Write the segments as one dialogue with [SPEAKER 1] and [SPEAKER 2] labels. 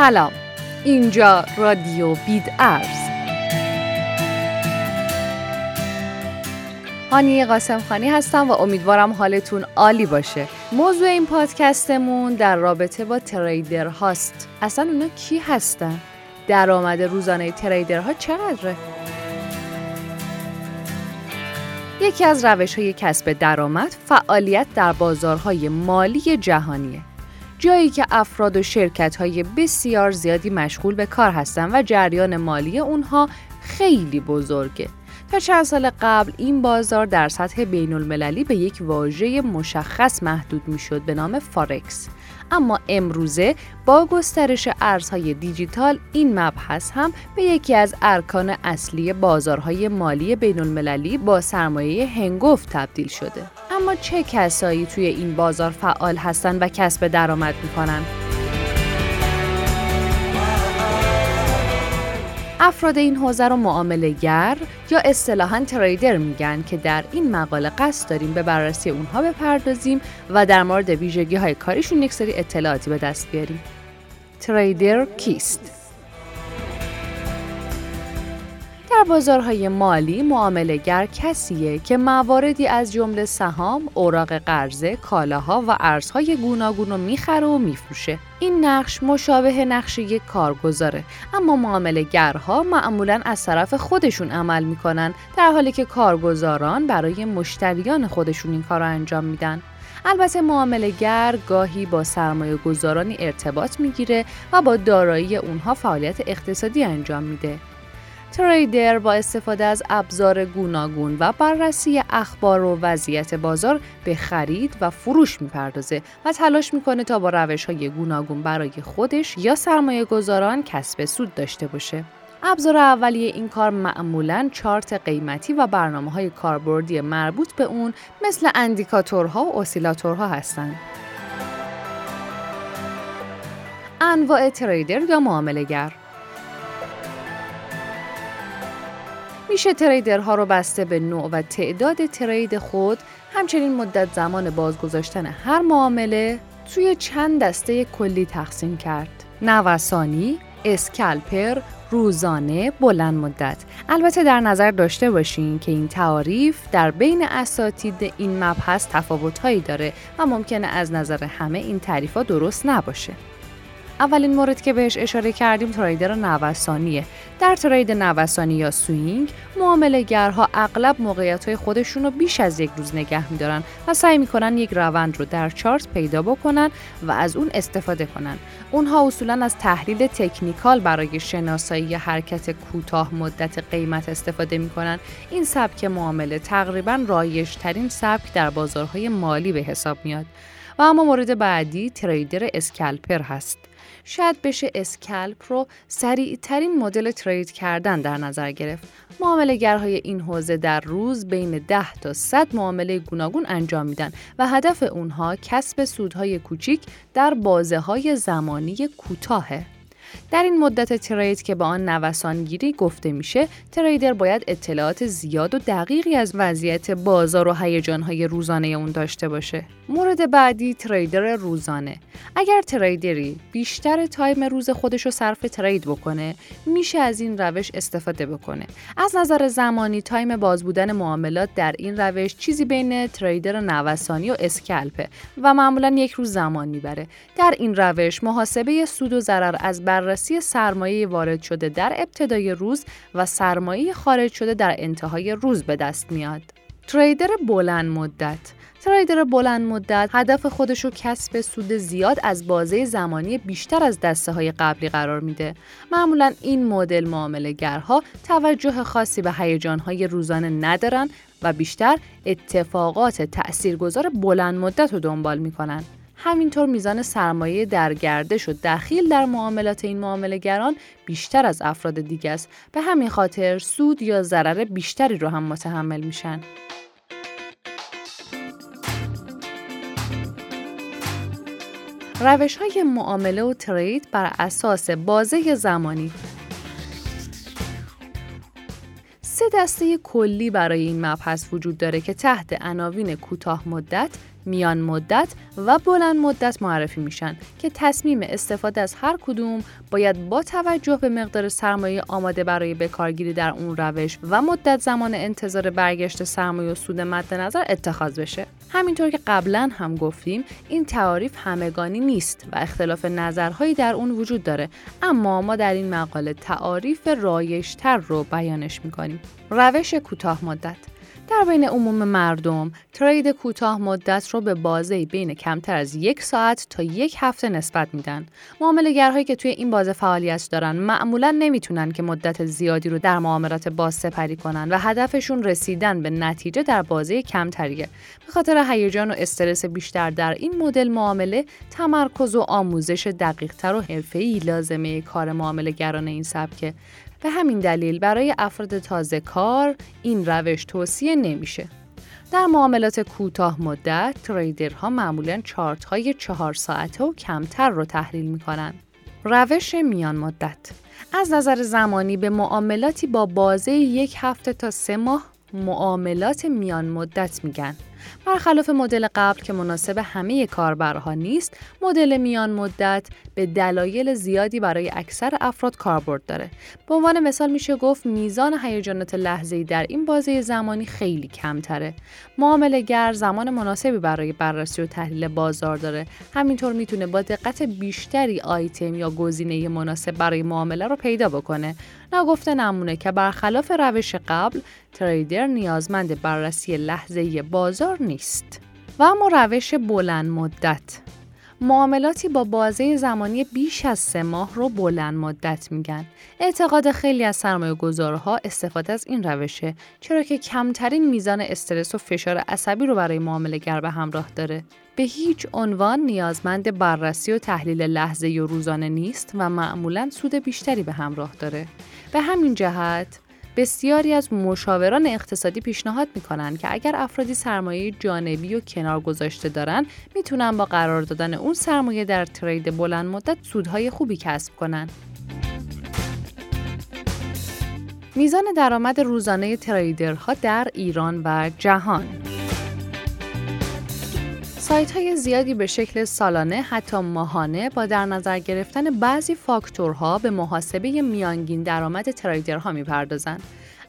[SPEAKER 1] سلام اینجا رادیو بید ارز هانی قاسم خانی هستم و امیدوارم حالتون عالی باشه موضوع این پادکستمون در رابطه با تریدر هاست اصلا اونا کی هستن؟ درآمد روزانه تریدرها چقدره؟ یکی از روش های کسب درآمد فعالیت در بازارهای مالی جهانیه. جایی که افراد و شرکت های بسیار زیادی مشغول به کار هستند و جریان مالی اونها خیلی بزرگه. تا چند سال قبل این بازار در سطح بین المللی به یک واژه مشخص محدود می شد به نام فارکس. اما امروزه با گسترش ارزهای دیجیتال این مبحث هم به یکی از ارکان اصلی بازارهای مالی بین المللی با سرمایه هنگفت تبدیل شده. اما چه کسایی توی این بازار فعال هستند و کسب درآمد می‌کنن؟ افراد این حوزه رو معامله گر یا اصطلاحا تریدر میگن که در این مقاله قصد داریم به بررسی اونها بپردازیم و در مورد ویژگی های کاریشون یک سری اطلاعاتی به دست بیاریم. تریدر کیست؟ در بازارهای مالی معاملهگر کسیه که مواردی از جمله سهام، اوراق قرضه، کالاها و ارزهای گوناگون رو می‌خره و میفروشه. این نقش مشابه نقش یک کارگزاره اما معاملهگرها معمولا از طرف خودشون عمل می‌کنن در حالی که کارگزاران برای مشتریان خودشون این کار انجام میدن. البته معاملهگر گاهی با سرمایه گذارانی ارتباط می‌گیره و با دارایی اونها فعالیت اقتصادی انجام میده. تریدر با استفاده از ابزار گوناگون و بررسی اخبار و وضعیت بازار به خرید و فروش می‌پردازه و تلاش می‌کنه تا با روش های گوناگون برای خودش یا سرمایه گذاران کسب سود داشته باشه. ابزار اولیه این کار معمولا چارت قیمتی و برنامه های کاربردی مربوط به اون مثل اندیکاتورها و اسیلاتورها هستند. انواع تریدر یا معاملهگر میشه تریدرها رو بسته به نوع و تعداد ترید خود همچنین مدت زمان بازگذاشتن هر معامله توی چند دسته کلی تقسیم کرد. نوسانی، اسکلپر، روزانه، بلند مدت. البته در نظر داشته باشین که این تعاریف در بین اساتید این مبحث تفاوتهایی داره و ممکنه از نظر همه این تعریفات درست نباشه. اولین مورد که بهش اشاره کردیم تریدر نوسانیه. در ترید نوسانی یا سوینگ گرها اغلب موقعیت های خودشون رو بیش از یک روز نگه میدارن و سعی می‌کنن یک روند رو در چارت پیدا بکنن و از اون استفاده کنن. اونها اصولا از تحلیل تکنیکال برای شناسایی حرکت کوتاه مدت قیمت استفاده می‌کنن. این سبک معامله تقریبا رایج ترین سبک در بازارهای مالی به حساب میاد. و اما مورد بعدی تریدر اسکلپر هست شاید بشه اسکلپ رو سریع ترین مدل ترید کردن در نظر گرفت. معاملهگرهای این حوزه در روز بین 10 تا 100 معامله گوناگون انجام میدن و هدف اونها کسب سودهای کوچیک در بازه های زمانی کوتاهه. در این مدت trade که به آن نوسانگیری گفته میشه trader باید اطلاعات زیاد و دقیقی از وضعیت بازار و هیجانهای روزانه اون داشته باشه. مورد بعدی trader روزانه. اگر trader ی بیشتر time روز خودش رو صرف trade بکنه میشه از این روش استفاده بکنه. از نظر زمانی time باز بودن معاملات در این روش چیزی بین trader نوسانی و scalper و معمولا یک روز زمان می‌بره. در این روش محاسبه سود و ضرر از بررسی سرمایه وارد شده در ابتدای روز و سرمایه خارج شده در انتهای روز به دست میاد تریدر بلند مدت تریدر بلند مدت هدف خودش رو کسب سود زیاد از بازه زمانی بیشتر از دسته های قبلی قرار میده. معمولا این مدل معامله گرها توجه خاصی به هیجان های روزانه ندارن و بیشتر اتفاقات تاثیرگذار بلند مدت رو دنبال می‌کنن. همینطور میزان سرمایه در گردش و دخیل در معاملات این معاملهگران بیشتر از افراد دیگه است. به همین خاطر سود یا ضرر بیشتری رو هم متحمل میشن. روش های معامله و ترید بر اساس بازه زمانی سه دسته کلی برای این مبحث وجود داره که تحت عناوین کوتاه مدت، میان مدت و بلند مدت معرفی میشن که تصمیم استفاده از هر کدوم باید با توجه به مقدار سرمایه آماده برای بکارگیری در اون روش و مدت زمان انتظار برگشت سرمایه و سود مد نظر اتخاذ بشه. همینطور که قبلا هم گفتیم این تعاریف همگانی نیست و اختلاف نظرهایی در اون وجود داره اما ما در این مقاله تعاریف رایشتر رو بیانش می‌کنیم. روش کوتاه مدت در بین عموم مردم ترید کوتاه مدت رو به بازه بین کمتر از یک ساعت تا یک هفته نسبت میدن. گرهایی که توی این بازه فعالیت دارن معمولا نمی‌تونن که مدت زیادی رو در معاملات باز سپری کنن و هدفشون رسیدن به نتیجه در بازه کمتریه. به خاطر هیجان و استرس بیشتر در این مدل معامله تمرکز و آموزش دقیقتر و حرفه‌ای لازمه کار معامله گران این سبکه به همین دلیل برای افراد تازه کار این روش توصیه نمیشه. در معاملات کوتاه مدت تریدرها معمولا چارت های چهار ساعته و کمتر رو تحلیل می‌کنن. روش میان مدت از نظر زمانی به معاملاتی با بازه یک هفته تا سه ماه معاملات میان مدت میگن. برخلاف مدل قبل که مناسب همه کاربرها نیست، مدل میان مدت به دلایل زیادی برای اکثر افراد کاربرد داره. به عنوان مثال میشه گفت میزان هیجانات لحظه‌ای در این بازه زمانی خیلی کمتره. معامله گر زمان مناسبی برای بررسی و تحلیل بازار داره. همینطور می‌تونه با دقت بیشتری آیتم یا گزینه مناسب برای معامله رو پیدا بکنه. نگفته نمونه که برخلاف روش قبل تریدر نیازمند بررسی لحظه بازار نیست. و اما روش بلند مدت معاملاتی با بازه زمانی بیش از سه ماه رو بلند مدت میگن. اعتقاد خیلی از سرمایه گذارها استفاده از این روشه چرا که کمترین میزان استرس و فشار عصبی رو برای معامله گر به همراه داره. به هیچ عنوان نیازمند بررسی و تحلیل لحظه و روزانه نیست و معمولا سود بیشتری به همراه داره. به همین جهت بسیاری از مشاوران اقتصادی پیشنهاد می‌کنن که اگر افرادی سرمایه جانبی و کنار گذاشته دارن می‌تونن با قرار دادن اون سرمایه در ترید بلند مدت سودهای خوبی کسب کنن. میزان درآمد روزانه تریدرها در ایران و جهان سایت های زیادی به شکل سالانه حتی ماهانه با در نظر گرفتن بعضی فاکتورها به محاسبه میانگین درآمد تریدرها می‌پردازند.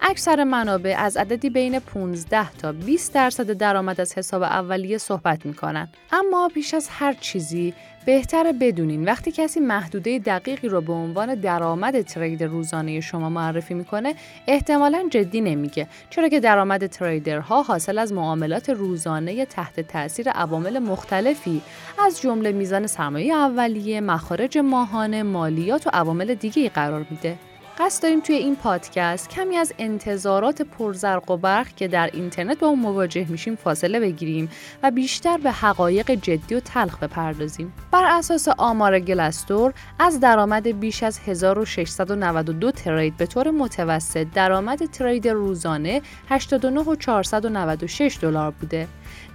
[SPEAKER 1] اکثر منابع از عددی بین 15 تا 20 درصد درآمد از حساب اولیه صحبت می‌کنن. اما پیش از هر چیزی بهتر بدونین وقتی کسی محدوده دقیقی رو به عنوان درآمد ترید روزانه شما معرفی می‌کنه احتمالا جدی نمیگه چرا که درآمد تریدرها حاصل از معاملات روزانه تحت تاثیر عوامل مختلفی از جمله میزان سرمایه اولیه، مخارج ماهانه، مالیات و عوامل دیگه قرار میده. قصد داریم توی این پادکست کمی از انتظارات پرزرق و برق که در اینترنت با اون مواجه میشیم فاصله بگیریم و بیشتر به حقایق جدی و تلخ بپردازیم. بر اساس آمار گلستور از درآمد بیش از 1692 ترید به طور متوسط درآمد ترید روزانه 89496 دلار بوده.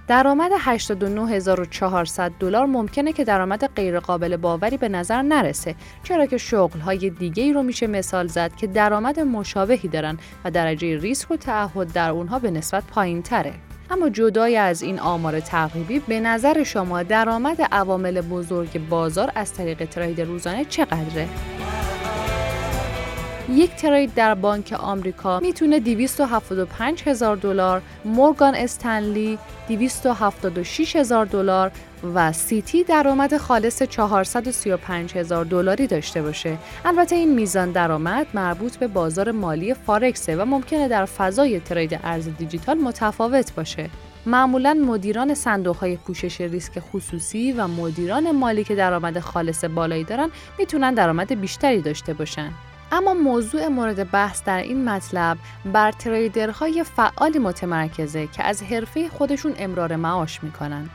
[SPEAKER 1] درآمد 89400 دلار ممکنه که درآمد غیرقابل باوری به نظر نرسه چرا که شغل‌های دیگه ای رو میشه مثال زد که درآمد مشابهی دارن و درجه ریسک و تعهد در اونها به نسبت پایین تره. اما جدای از این آمار تقریبی به نظر شما درآمد عوامل بزرگ بازار از طریق ترید روزانه چقدره؟ یک ترید در بانک آمریکا می‌تونه 275 هزار دلار، مورگان استنلی 276 هزار دلار و سیتی درآمد خالص 435 هزار دلاری داشته باشه. البته این میزان درآمد مربوط به بازار مالی فارکسه و ممکنه در فضای ترید ارز دیجیتال متفاوت باشه. معمولا مدیران صندوق های پوشش ریسک خصوصی و مدیران مالی که درآمد خالص بالایی دارن می‌تونن درآمد بیشتری داشته باشن. اما موضوع مورد بحث در این مطلب بر تریدرهای فعالی متمرکزه که از حرفه خودشون امرار معاش می‌کنن.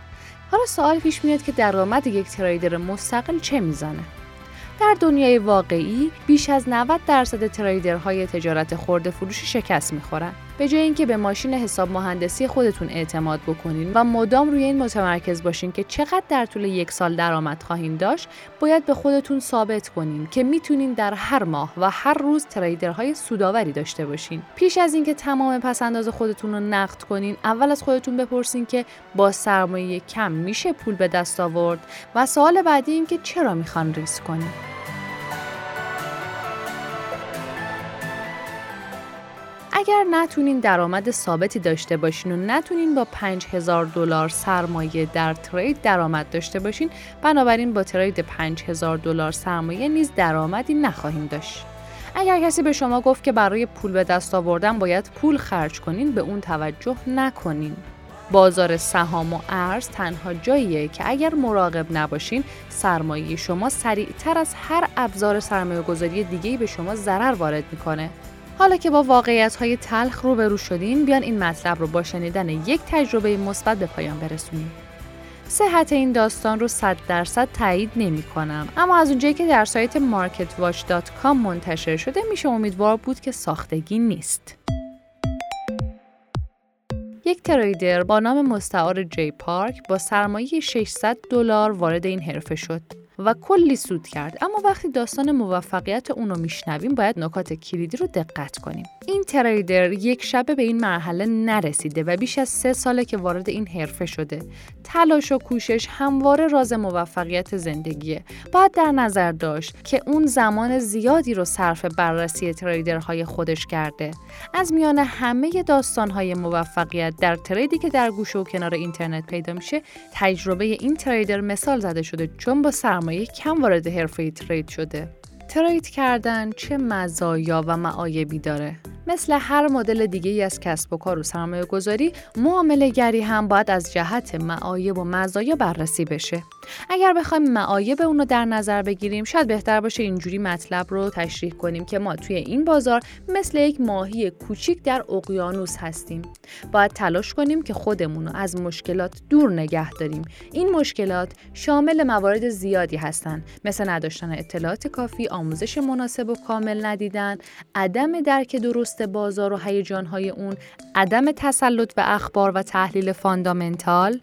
[SPEAKER 1] حالا سوال پیش میاد که درآمد یک تریدر مستقل چه می‌زنه؟ در دنیای واقعی بیش از 90 درصد تریدرهای تجارت خورده فروشی شکست می‌خورن. به جای اینکه به ماشین حساب مهندسی خودتون اعتماد بکنین و مدام روی این متمرکز باشین که چقدر در طول یک سال درآمد خواهید داشت باید به خودتون ثابت کنین که می‌تونین در هر ماه و هر روز تریدرهای سوداوری داشته باشین. پیش از اینکه تمام پسنداز خودتون رو نقد کنین اول از خودتون بپرسین که با سرمایه کم میشه پول به دست آورد و سوال بعدی این که چرا می‌خوان ریسک کنین. اگر نتونین درآمد ثابتی داشته باشین و نتونین با 5000 دلار سرمایه در ترید درآمد داشته باشین بنابراین با ترید 5000 دلار سرمایه نیز درآمدی نخواهیم داشت. اگر کسی به شما گفت که برای پول به دست آوردن باید پول خرج کنین به اون توجه نکنین. بازار سهام و ارز تنها جاییه که اگر مراقب نباشین سرمایه شما سریعتر از هر ابزار سرمایه گذاری دیگه به شما ضرر وارد می‌کنه. حالا که با واقعیت های تلخ روبرو شدین بیان این مطلب رو با شنیدن یک تجربه مثبت به پایان برسونیم. صحت این داستان رو 100 درصد تایید نمی کنم اما از اونجایی که در سایت marketwatch.com منتشر شده میشه امیدوار بود که ساختگی نیست. یک تریدر با نام مستعار جی پارک با سرمایه 600 دلار وارد این حرفه شد. و کلی سود کرد. اما وقتی داستان موفقیت اون رو میشنویم باید نکات کلیدی رو دقت کنیم. این تریدر یک شبه به این مرحله نرسیده و بیش از سه ساله که وارد این حرفه شده. تلاش و کوشش همواره راز موفقیت زندگیه. باید در نظر داشت که اون زمان زیادی رو صرف بررسی تریدرهای خودش کرده. از میان همه داستانهای موفقیت در تریدی که در گوشه و کنار اینترنت پیدا میشه تجربه این تریدر مثال زده شده چون با سرمایه کم وارد حرفه ترید شده. ترید کردن چه مزایا و معایبی داره؟ مثل هر مدل دیگه ای از کسب و کار و سرمایه گذاری معامله گری هم باید از جهت معایب و مزایا بررسی بشه. اگر بخوایم معایب اون رو در نظر بگیریم شاید بهتر باشه اینجوری مطلب رو تشریح کنیم که ما توی این بازار مثل یک ماهی کوچیک در اقیانوس هستیم. باید تلاش کنیم که خودمون رو از مشکلات دور نگه داریم. این مشکلات شامل موارد زیادی هستند مثل نداشتن اطلاعات کافی آموزش مناسب و کامل ندیدن عدم درک درست بازار و هیجانهای اون عدم تسلط به اخبار و تحلیل fundamental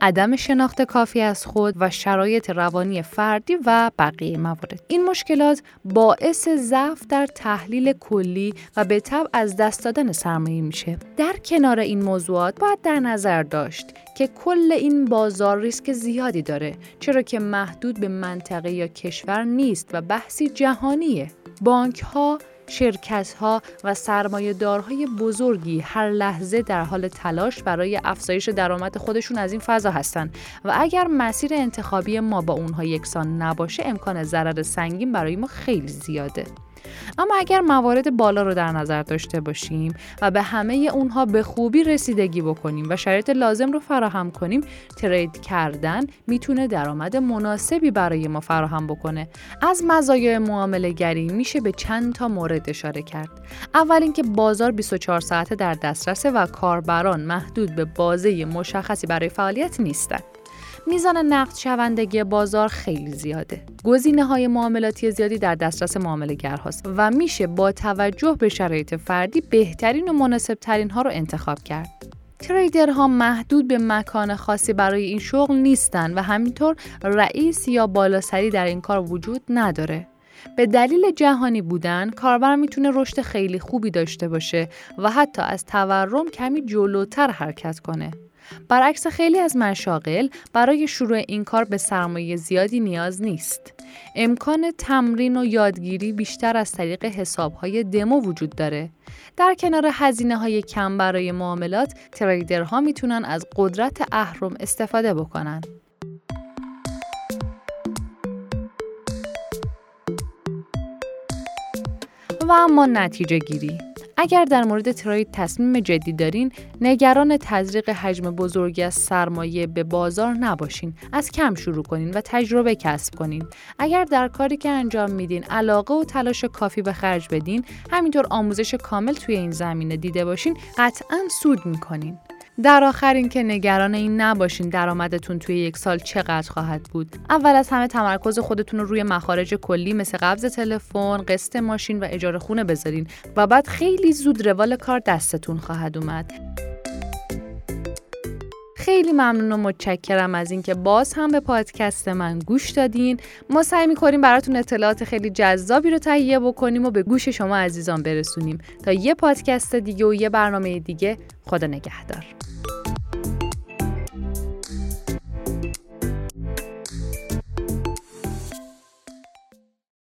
[SPEAKER 1] عدم شناخت کافی از خود و شرایط روانی فردی و بقیه موارد. این مشکلات باعث ضعف در تحلیل کلی و به تبع از دست دادن سرمایه میشه. در کنار این موضوعات باید در نظر داشت که کل این بازار ریسک زیادی داره چرا که محدود به منطقه یا کشور نیست و بحثی جهانیه. بانک ها شرکت ها و سرمایه دارهای بزرگی هر لحظه در حال تلاش برای افزایش درآمد خودشون از این فضا هستند و اگر مسیر انتخابی ما با اونها یکسان نباشه امکان ضرر سنگین برای ما خیلی زیاده. اما اگر موارد بالا رو در نظر داشته باشیم و به همه اونها به خوبی رسیدگی بکنیم و شرایط لازم رو فراهم کنیم ترید کردن می‌تونه درآمد مناسبی برای ما فراهم بکنه. از مزایای معامله گری میشه به چند تا مورد اشاره کرد. اول اینکه بازار 24 ساعته در دسترسه و کاربران محدود به بازه مشخصی برای فعالیت نیستند میزان نقد شوندگی بازار خیلی زیاده. گزینه های معاملاتی زیادی در دسترس معامله هاست و میشه با توجه به شرایط فردی بهترین و مناسب ترین ها رو انتخاب کرد. تریدرها محدود به مکان خاصی برای این شغل نیستن و همینطور رئیس یا بالاسری در این کار وجود نداره. به دلیل جهانی بودن کاربر می‌تونه رشد خیلی خوبی داشته باشه و حتی از تورم کمی جلوتر حرکت کنه. برعکس خیلی از مشاغل برای شروع این کار به سرمایه زیادی نیاز نیست. امکان تمرین و یادگیری بیشتر از طریق حسابهای دمو وجود داره. در کنار هزینه های کم برای معاملات، تریدرها می‌تونن از قدرت اهرم استفاده بکنن. و اما نتیجه گیری اگر در مورد ترید تصمیم جدی دارین نگران تزریق حجم بزرگی از سرمایه به بازار نباشین. از کم شروع کنین و تجربه کسب کنین. اگر در کاری که انجام میدین علاقه و تلاش کافی به خرج بدین همینطور آموزش کامل توی این زمینه دیده باشین قطعا سود می‌کنین. در آخر اینکه نگران این نباشین درآمدتون توی یک سال چقدر خواهد بود. اول از همه تمرکز خودتون رو روی مخارج کلی مثل قبض تلفن قسط ماشین و اجاره خونه بذارین و بعد خیلی زود روال کار دستتون خواهد اومد. خیلی ممنون و متشکرم از اینکه باز هم به پادکست من گوش دادین. ما سعی می‌کنیم براتون اطلاعات خیلی جذابی رو تهیه بکنیم و به گوش شما عزیزان برسونیم. تا یه پادکست دیگه و یه برنامه دیگه خدا نگهدار.